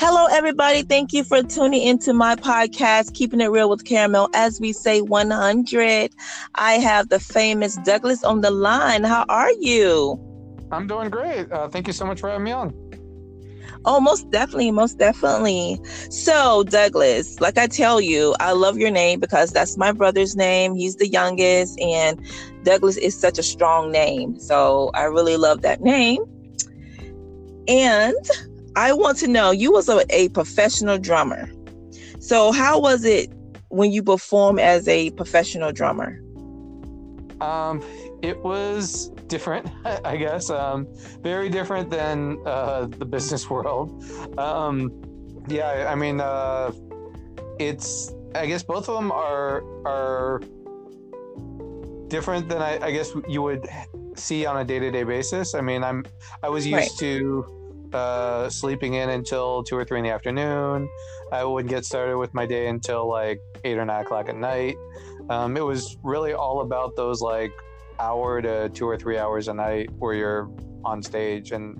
Hello, everybody. Thank you for tuning into my podcast, Keeping It Real with Caramel. As we say 100, I have the famous Douglas on the line. How are you? I'm doing great. Uh, thank you so much for having me on. Oh, most definitely, most definitely. So, Douglas, like I tell you, I love your name because that's my brother's name. He's the youngest, and Douglas is such a strong name. So, I really love that name. And I want to know you was a, a professional drummer. So how was it when you perform as a professional drummer? Um, it was different, I guess. Um, very different than uh, the business world. Um, yeah, I mean, uh, it's. I guess both of them are are different than I, I guess you would see on a day to day basis. I mean, I'm I was used right. to uh, sleeping in until two or three in the afternoon. I wouldn't get started with my day until like eight or nine o'clock at night. Um, it was really all about those like hour to two or three hours a night where you're on stage. And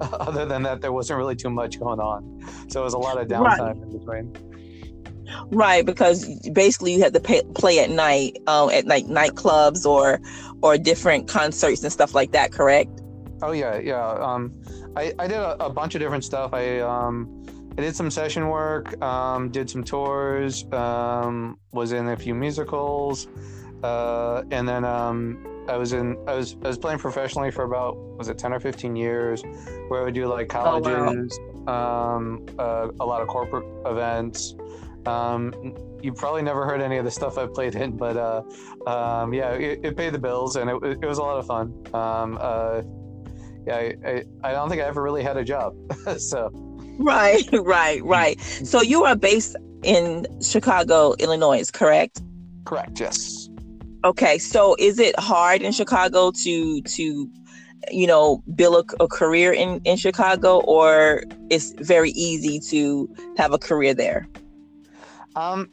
other than that, there wasn't really too much going on. So it was a lot of downtime right. in between. Right, because basically you had to pay, play at night, um, at like nightclubs or or different concerts and stuff like that. Correct? Oh yeah, yeah. Um, I, I did a, a bunch of different stuff. I um, I did some session work, um, did some tours, um, was in a few musicals, uh, and then um, I was in I was I was playing professionally for about was it ten or fifteen years, where I would do like colleges, oh, wow. um, uh, a lot of corporate events. Um, you probably never heard any of the stuff I played in, but uh, um, yeah, it, it, paid the bills and it, it was a lot of fun. Yeah, I, I, I don't think I ever really had a job. so right, right, right. So you are based in Chicago, Illinois, correct? Correct. Yes. Okay. So is it hard in Chicago to to you know build a, a career in in Chicago, or it's very easy to have a career there? Um,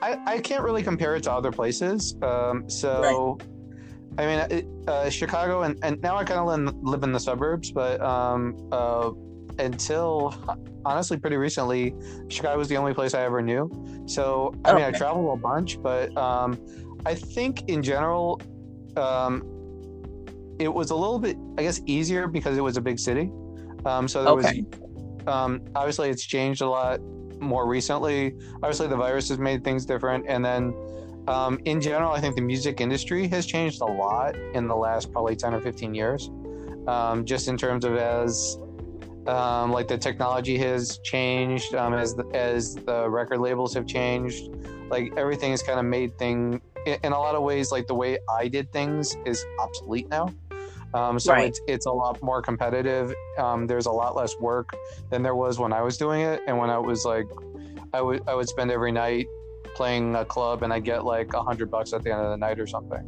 I, I can't really compare it to other places. Um, so right. I mean, uh, Chicago, and, and now I kind of live in the suburbs, but um, uh, until honestly pretty recently, Chicago was the only place I ever knew. So, I mean, I travel a bunch, but um, I think in general, um, it was a little bit, I guess, easier because it was a big city. Um, so there okay. was, um, obviously, it's changed a lot more recently. Obviously, the virus has made things different, and then um, in general, I think the music industry has changed a lot in the last probably 10 or 15 years, um, just in terms of as um, like the technology has changed, um, as the, as the record labels have changed, like everything has kind of made thing in a lot of ways. Like the way I did things is obsolete now. Um, so right. it's it's a lot more competitive. Um, there's a lot less work than there was when I was doing it, and when I was like, I would I would spend every night playing a club and I get like a hundred bucks at the end of the night or something.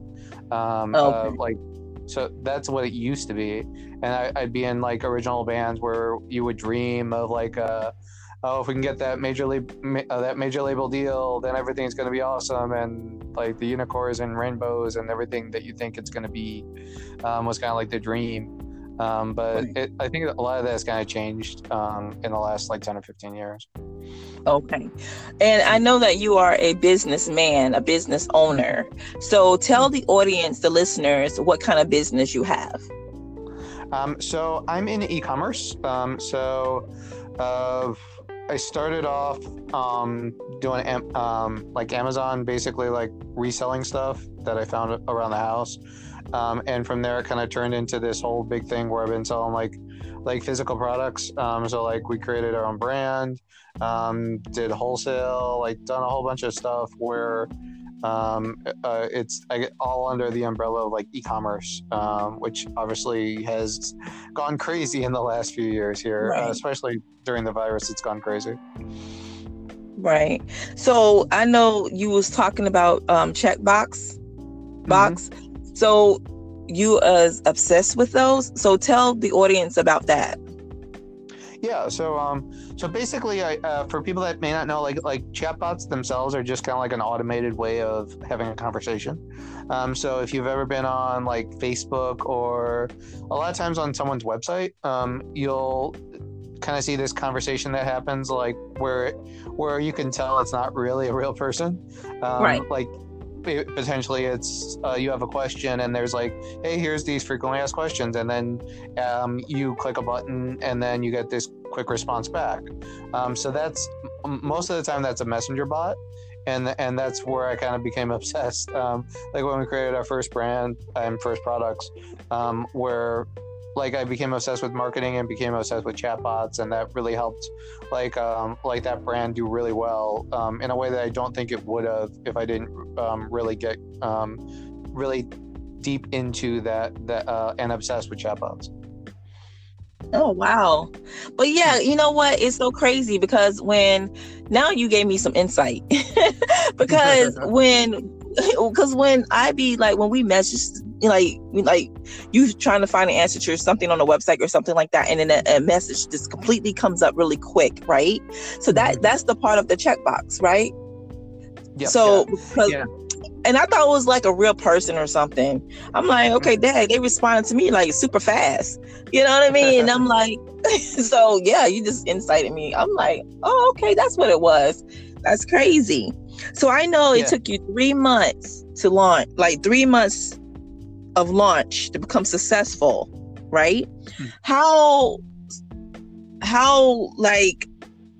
Um, oh, okay. uh, like, so that's what it used to be. And I, would be in like original bands where you would dream of like, uh, oh, if we can get that major lab- uh, that major label deal, then everything's going to be awesome. And like the unicorns and rainbows and everything that you think it's going to be um, was kind of like the dream. Um, but it, I think a lot of that has kind of changed um, in the last like 10 or 15 years. Okay. And I know that you are a businessman, a business owner. So tell the audience, the listeners, what kind of business you have. Um, so I'm in e-commerce. Um, so uh, I started off um, doing um, like Amazon, basically like reselling stuff that I found around the house. Um, and from there, it kind of turned into this whole big thing where I've been selling like like physical products. Um, so like we created our own brand, um, did wholesale, like done a whole bunch of stuff where um, uh, it's all under the umbrella of like e-commerce, um, which obviously has gone crazy in the last few years here, right. uh, especially during the virus. It's gone crazy. Right. So I know you was talking about um, checkbox box. Mm-hmm. So you as obsessed with those. So tell the audience about that. Yeah. So um, so basically, I, uh, for people that may not know, like like chatbots themselves are just kind of like an automated way of having a conversation. Um, so if you've ever been on like Facebook or a lot of times on someone's website, um, you'll kind of see this conversation that happens like where where you can tell it's not really a real person um, Right. like potentially it's uh, you have a question and there's like hey here's these frequently asked questions and then um, you click a button and then you get this quick response back um, so that's most of the time that's a messenger bot and and that's where I kind of became obsessed. Um, like when we created our first brand and first products, um, where like I became obsessed with marketing and became obsessed with chatbots, and that really helped like um, like that brand do really well um, in a way that I don't think it would have if I didn't um, really get um, really deep into that that uh, and obsessed with chatbots. Oh wow. But yeah, you know what? It's so crazy because when now you gave me some insight. because when because when I be like when we message like like you trying to find an answer to something on a website or something like that and then a, a message just completely comes up really quick, right? So that mm-hmm. that's the part of the checkbox, right? Yep, so because Yeah. and I thought it was like a real person or something. I'm like, mm-hmm. okay, dad, they responded to me like super fast. You know what I mean? And I'm like, so yeah, you just incited me. I'm like, oh, okay, that's what it was. That's crazy. So I know it Yeah. took you three months to launch, like three months of launch to become successful, right? Hmm. How how like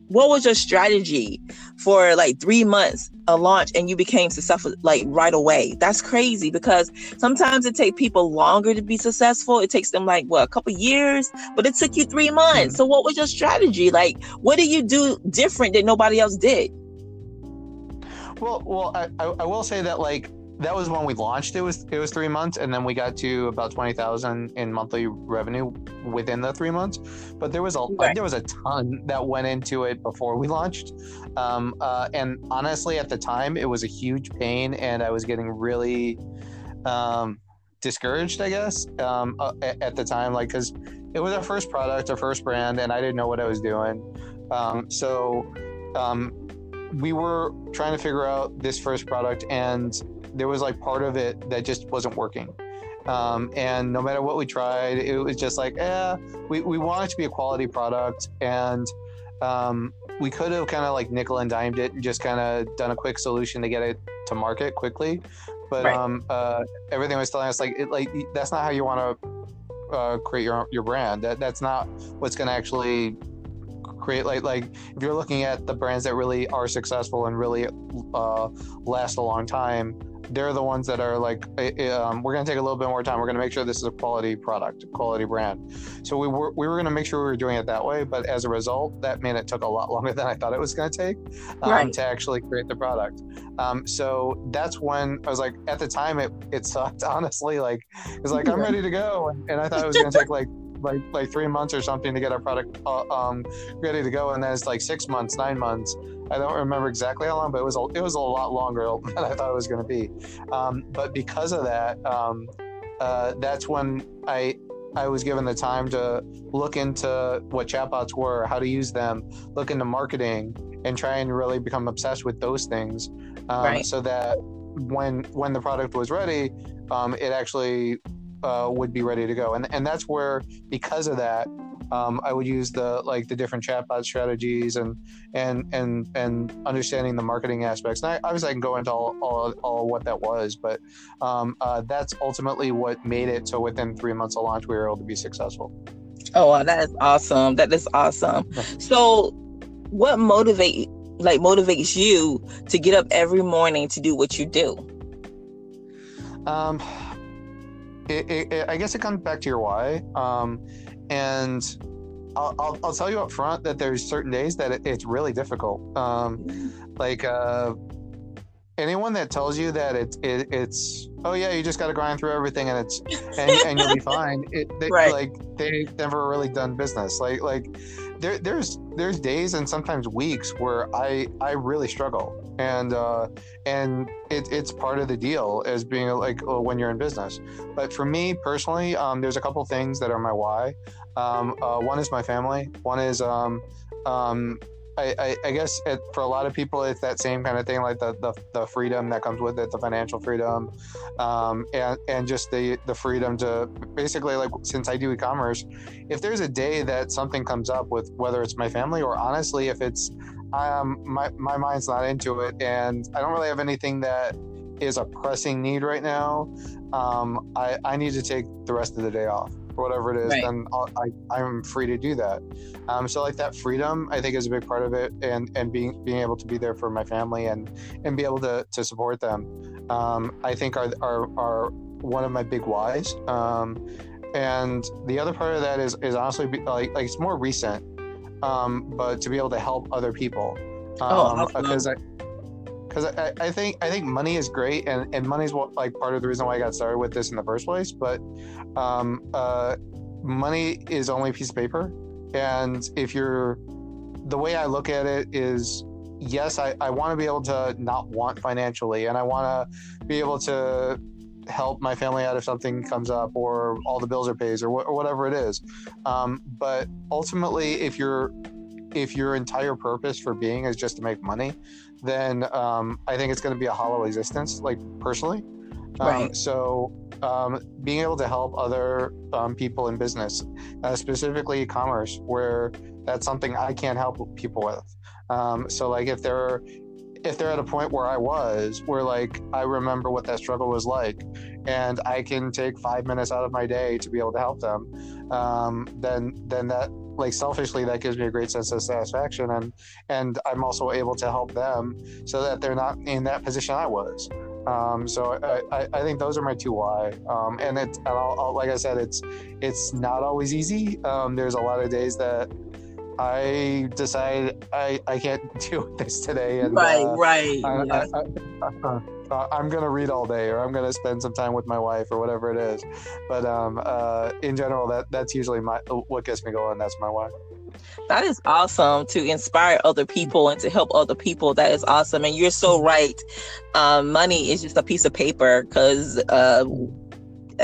what was your strategy for like three months a launch and you became successful like right away that's crazy because sometimes it takes people longer to be successful it takes them like what a couple years but it took you three months Mhm. so what was your strategy like what did you do different that nobody else did Well, well, I, I will say that like that was when we launched. It was it was three months, and then we got to about twenty thousand in monthly revenue within the three months. But there was a Right. there was a ton that went into it before we launched, um, uh, and honestly, at the time, it was a huge pain, and I was getting really um, discouraged. I guess um, uh, at, at the time, like because it was our first product, our first brand, and I didn't know what I was doing. Um, so um, we were trying to figure out this first product and there was like part of it that just wasn't working. Um, and no matter what we tried it was just like eh, we, we want it to be a quality product and um, we could have kind of like nickel and dimed it and just kind of done a quick solution to get it to market quickly. But Right. um, uh, everything was telling us like it, like that's not how you want to uh, create your your brand. That that's not what's going to actually create like like if you're looking at the brands that really are successful and really uh, last a long time they're the ones that are like eh, eh, um, we're going to take a little bit more time. We're going to make sure this is a quality product a quality brand. So we were we were going to make sure we were doing it that way but as a result that meant it took a lot longer than i thought it was going to take um, Right. to actually create the product. Um, so that's when i was like at the time it, it sucked honestly. Like it's like i'm ready to go. And, and i thought it was going to take like like like three months or something to get our product uh, um, ready to go. And then it's like six months nine months i don't remember exactly how long but it was a, it was a lot longer than i thought it was going to be um, but because of that um, uh, that's when i i was given the time to look into what chatbots were how to use them look into marketing and try and really become obsessed with those things um, Right. so that when when the product was ready um, it actually uh, would be ready to go and and that's where because of that um, I would use the like the different chatbot strategies and and and and understanding the marketing aspects. And I, obviously, I can go into all, all, all what that was, but um, uh, that's ultimately what made it so within three months of launch we were able to be successful. oh wow, that is awesome that is awesome so what motivate like motivates you to get up every morning to do what you do Um, it, it, it- I guess it comes back to your why. Um, and I'll, I'll, I'll tell you up front that there's certain days that it, it's really difficult. Um, like uh, anyone that tells you that it's it, it's oh yeah you just got to grind through everything and it's and, and you'll be fine. It, they, Right. Like they've never really done business. Like like there there's there's days and sometimes weeks where I I really struggle and uh, and it, it's part of the deal as being like uh, when you're in business. But for me personally, um, there's a couple things that are my why. Um, uh, one is my family. One is um, um, I, I, I guess it, for a lot of people, it's that same kind of thing, like the, the, the freedom that comes with it, the financial freedom, um, and and just the the freedom to basically like since I do e-commerce, if there's a day that something comes up with whether it's my family or honestly if it's um my my mind's not into it and I don't really have anything that is a pressing need right now, um, I I need to take the rest of the day off or whatever it is, right. then I'll, I, I'm free to do that. Um, so like that freedom, I think is a big part of it, and and being being able to be there for my family and and be able to to support them, um, I think are are are one of my big whys. Um, and the other part of that is is honestly like like it's more recent, um, but to be able to help other people. oh, um, because I because I, I, think I think money is great and, and money is what like part of the reason why I got started with this in the first place. But um, uh, money is only a piece of paper, and if you're the way I look at it is yes, I, I want to be able to not want financially, and I want to be able to help my family out if something comes up or all the bills are paid or, wh- or whatever it is. Um, but ultimately, if you're if your entire purpose for being is just to make money, then um, I think it's going to be a hollow existence, like personally. Um, right. So, um, being able to help other um, people in business, uh, specifically e-commerce, where that's something I can't help people with. Um, so, like if they're if they're at a point where I was, where like I remember what that struggle was like, and I can take five minutes out of my day to be able to help them, um, then then that like selfishly that gives me a great sense of satisfaction and and i'm also able to help them so that they're not in that position i was. Um, so I, I, think those are my two why. Um, and it and I'll, I'll, like i said it's it's not always easy. Um, there's a lot of days that I decide I, I can't do this today and right uh, right I, yeah. I, uh, I'm gonna read all day, or I'm gonna spend some time with my wife, or whatever it is. But um, uh, in general, that that's usually my what gets me going. That's my wife. That is awesome to inspire other people and to help other people. That is awesome, and you're so right. Um, money is just a piece of paper because uh,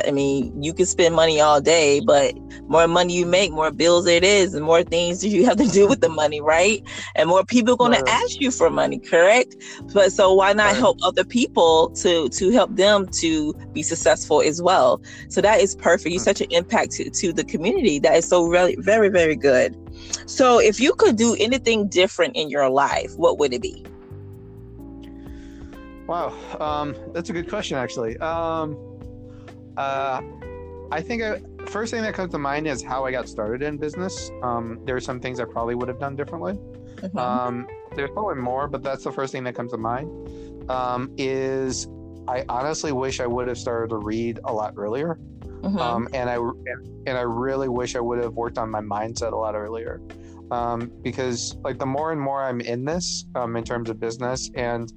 I mean, you can spend money all day, but more money you make, more bills it is, and more things you have to do with the money, right? And more people are going right. to ask you for money, correct? But so why not right. help other people to to help them to be successful as well? So that is perfect. You're hmm. such an impact to, to the community. That is so really very very good. So if you could do anything different in your life, what would it be? Wow, um, that's a good question, actually. Um, uh, I think I, first thing that comes to mind is how I got started in business. Um, there are some things I probably would have done differently. Mm-hmm. Um, there's probably more, but that's the first thing that comes to mind. Um, is I honestly wish I would have started to read a lot earlier, mm-hmm. um, and I and I really wish I would have worked on my mindset a lot earlier, um, because like the more and more I'm in this um, in terms of business and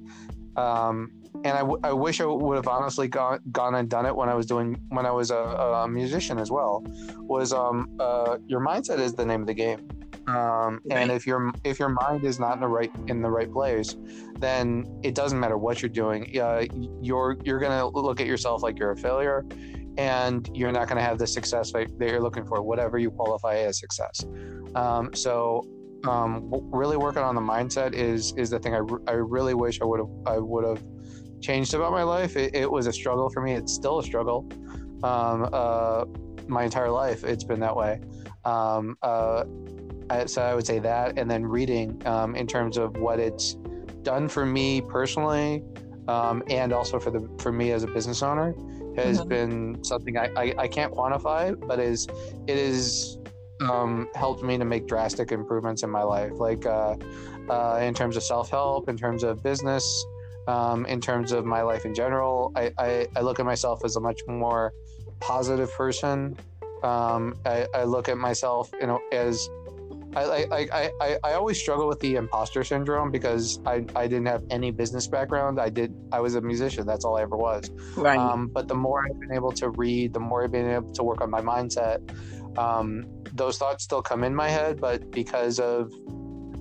um, and I, w- I wish I would have honestly gone gone and done it when I was doing when I was a, a musician as well. Was um uh, your mindset is the name of the game, um, and if your if your mind is not in the right in the right place, then it doesn't matter what you're doing. Uh, you're you're gonna look at yourself like you're a failure, and you're not gonna have the success that you're looking for, whatever you qualify as success. Um, so um, really working on the mindset is is the thing I, I really wish I would have I would have changed about my life. It, it was a struggle for me. It's still a struggle. Um, uh, my entire life, it's been that way. Um, uh, I, so I would say that, and then reading um, in terms of what it's done for me personally, um, and also for the for me as a business owner, has mm-hmm. been something I, I, I, can't quantify, but is it is um, helped me to make drastic improvements in my life, like uh, uh, in terms of self help, in terms of business, um, in terms of my life in general. I, I, I, look at myself as a much more positive person. Um, I, I, look at myself you know, as I, I, I, I always struggle with the imposter syndrome because I, I didn't have any business background. I did I was a musician. That's all I ever was. Right. Um, but the more I've been able to read, the more I've been able to work on my mindset. Um, those thoughts still come in my head, but because of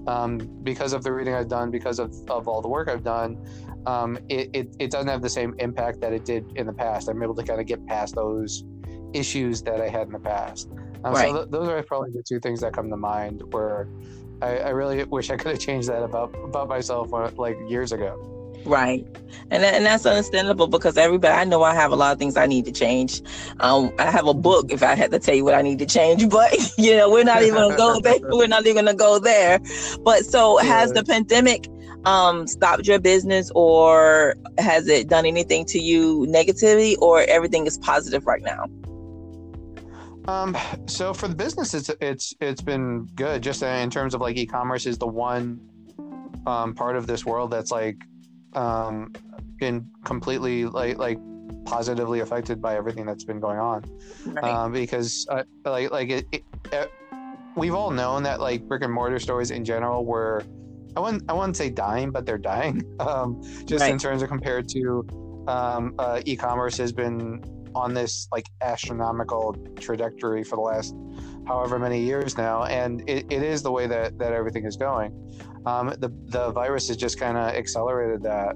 um, because of the reading I've done, because of, of all the work I've done, um, it, it, it doesn't have the same impact that it did in the past. I'm able to kind of get past those issues that I had in the past. Um, right. So th- those are probably the two things that come to mind where I, I really wish I could have changed that about about myself uh, like years ago. Right. And, that, and that's understandable because everybody, I know I have a lot of things I need to change. Um, I have a book if I had to tell you what I need to change, but you know, we're not even gonna go there. We're not even gonna go there. But so yeah. has the pandemic um stopped your business or has it done anything to you negatively or everything is positive right now? Um, so for the business, it's it's it's been good. Just in terms of like e-commerce is the one um, part of this world that's like um, been completely like like positively affected by everything that's been going on. Right. Um, because uh, like like it, it, it, uh, we've all known that like brick and mortar stores in general were I wouldn't I wouldn't say dying, but they're dying. Um, just right. in terms of compared to um, uh, e-commerce has been on this like astronomical trajectory for the last however many years now, and it, it is the way that that everything is going. Um, the the virus has just kind of accelerated that.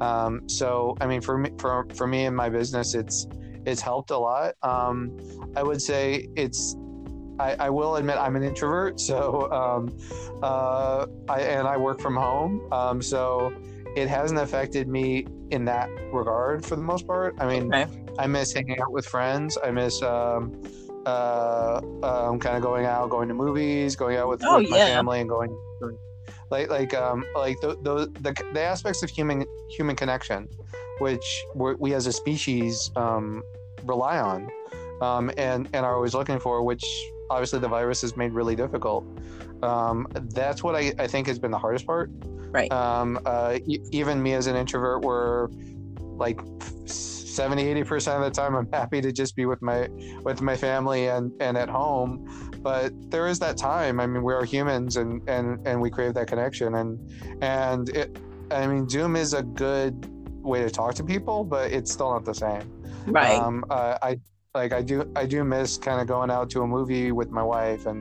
Um, so I mean, for me, for for me and my business, it's it's helped a lot. Um, I would say it's. I, I, will admit I'm an introvert, so um, uh, I, and I work from home, um, so it hasn't affected me in that regard for the most part. I mean, okay. I miss hanging out with friends. I miss um, uh, um, kind of going out, going to movies, going out with, oh, with my family, and going like like um like the, the the, the aspects of human human connection which we as a species um, rely on um, and and are always looking for which obviously the virus has made really difficult. Um, that's what I, I think has been the hardest part. Right. Um, uh, even me as an introvert were like 70 80% of the time i'm happy to just be with my with my family and and at home. But there is that time. I mean we are humans and and and we crave that connection. And and it i mean zoom is a good way to talk to people but it's still not the same. Right. Um uh, i like I do I do miss kind of going out to a movie with my wife and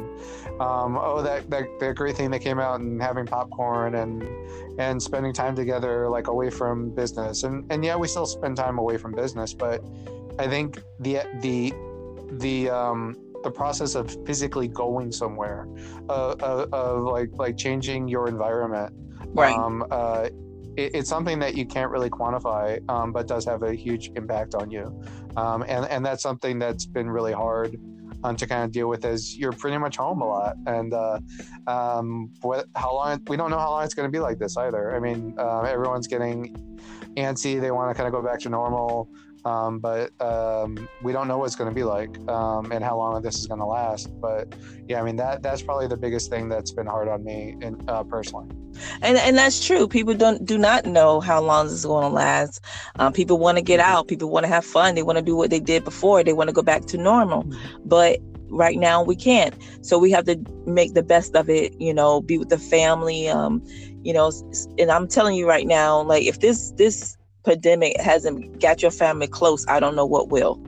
um, oh that, that that great thing that came out and having popcorn and and spending time together like away from business and and yeah we still spend time away from business but I think the the the um the process of physically going somewhere uh, uh, of like like changing your environment right um, uh, it, it's something that you can't really quantify, um, but does have a huge impact on you. Um, and, and that's something that's been really hard um, to kind of deal with as you're pretty much home a lot. And uh, um, what, how long, we don't know how long it's going to be like this either. I mean, uh, everyone's getting antsy. They want to kind of go back to normal. Um, but um, we don't know what it's going to be like um, and how long this is going to last. But yeah, I mean that that's probably the biggest thing that's been hard on me in, uh, personally. And and that's true. People don't do not know how long this is going to last. Um, people want to get out. People want to have fun. They want to do what they did before. They want to go back to normal. Mm-hmm. But right now we can't. So we have to make the best of it. You know, be with the family. Um, you know, and I'm telling you right now, like if this this pandemic hasn't got your family close, I don't know what will.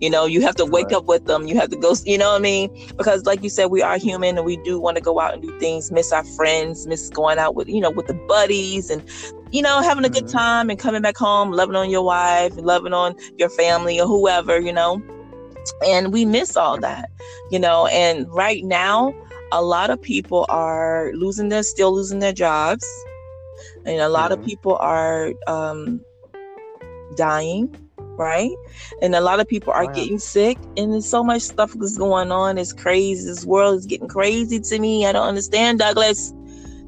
You know, you have to wake right. up with them. You have to go, you know what I mean? Because like you said, we are human and we do want to go out and do things, miss our friends, miss going out with, you know, with the buddies and, you know, having a mm-hmm. good time and coming back home, loving on your wife, loving on your family or whoever, you know. And we miss all that, you know. And right now, a lot of people are losing their, still losing their jobs. And a lot mm-hmm. of people are um, dying right? And a lot of people are wow. getting sick, and there's so much stuff that's going on. It's crazy. This world is getting crazy to me. I don't understand, Douglas.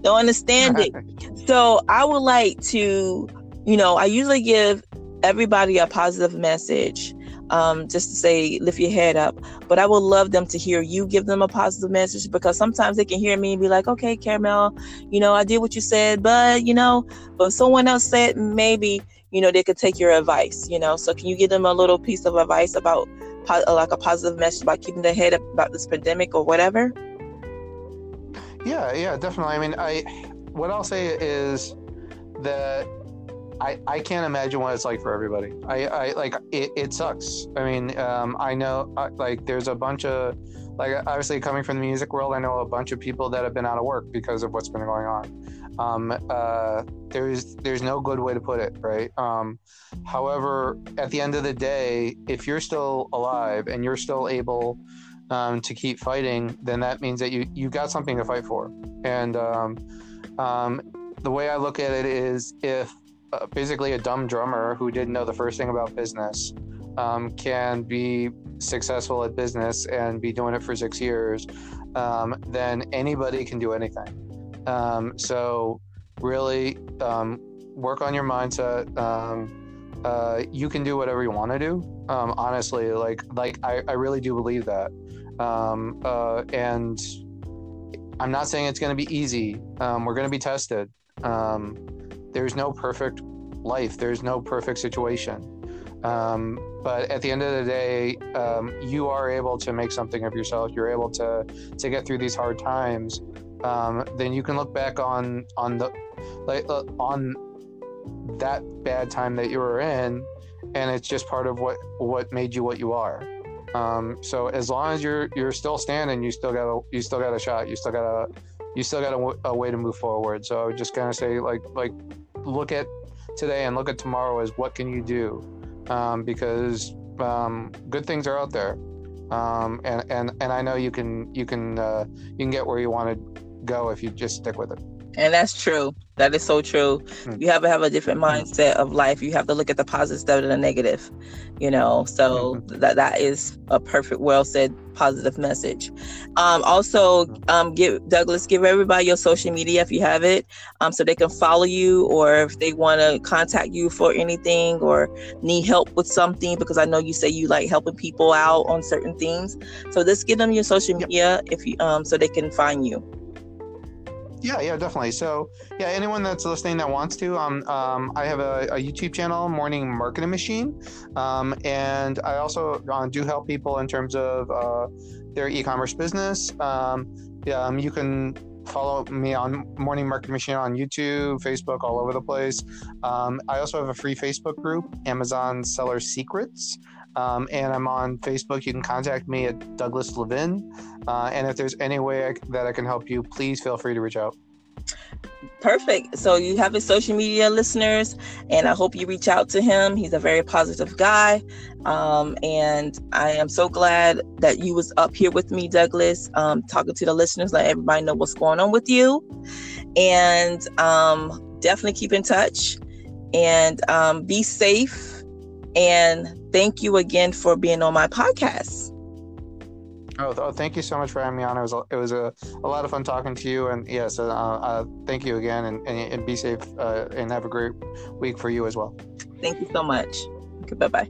Don't understand it. So I would like to, you know, I usually give everybody a positive message. Um, just to say, lift your head up. But I would love them to hear you give them a positive message because sometimes they can hear me and be like, okay, Caramel, you know, I did what you said, but, you know, but someone else said maybe you know, they could take your advice, you know. So can you give them a little piece of advice about like a positive message about keeping their head up about this pandemic or whatever? Yeah, yeah, definitely. I mean, I what I'll say is that I, I can't imagine what it's like for everybody. I, I like it, it sucks. I mean, um, I know like there's a bunch of like obviously coming from the music world, I know a bunch of people that have been out of work because of what's been going on um, uh, there's there's no good way to put it, right? Um, however, at the end of the day, if you're still alive and you're still able um, to keep fighting, then that means that you you got something to fight for. And um, um, the way I look at it is, if uh, basically a dumb drummer who didn't know the first thing about business um, can be successful at business and be doing it for six years, um, then anybody can do anything. Um, so really work on your mindset. Uh, you can do whatever you want to do. honestly, like like I, I really do believe that. Um, uh, and I'm not saying it's going to be easy. Um, we're going to be tested. Um, there's no perfect life, there's no perfect situation. Um, but at the end of the day, um, you are able to make something of yourself. You're able to to get through these hard times. Um, then you can look back on on the like uh, on that bad time that you were in, and it's just part of what what made you what you are. Um, so as long as you're you're still standing, you still got a you still got a shot. You still got a you still got a, a way to move forward. So I would just kind of say like like look at today and look at tomorrow as what can you do, um, because um, good things are out there, um, and and and I know you can you can uh, you can get where you want to go if you just stick with it. And that's true. That is so true. Mm. You have to have a different mindset of life. You have to look at the positive instead of the negative. You know, so mm-hmm. that that is a perfect, well said, positive message. Um, also, um, give Douglas, give everybody your social media if you have it, um, so they can follow you, or if they want to contact you for anything or need help with something. Because I know you say you like helping people out on certain things. So just give them your social media if you um, so they can find you. Yeah, yeah, definitely. So, yeah, anyone that's listening that wants to, um, um I have a, a, YouTube channel, Morning Marketing Machine, um, and I also uh, do help people in terms of uh, their e-commerce business. Um, yeah, um, you can follow me on Morning Marketing Machine on YouTube, Facebook, all over the place. Um, I also have a free Facebook group, Amazon Seller Secrets. Um, and I'm on Facebook. You can contact me at Douglas Levin. Uh, and if there's any way I, that I can help you, please feel free to reach out. Perfect. So you have his social media listeners, and I hope you reach out to him. He's a very positive guy, um, and I am so glad that you was up here with me, Douglas, um, talking to the listeners, let everybody know what's going on with you, and um, definitely keep in touch and um, be safe. And thank you again for being on my podcast. Oh, oh thank you so much for having me on. It was a, it was a, a lot of fun talking to you, and yes, uh, uh, thank you again, and, and, and be safe, uh, and have a great week for you as well. Thank you so much. Okay, bye bye.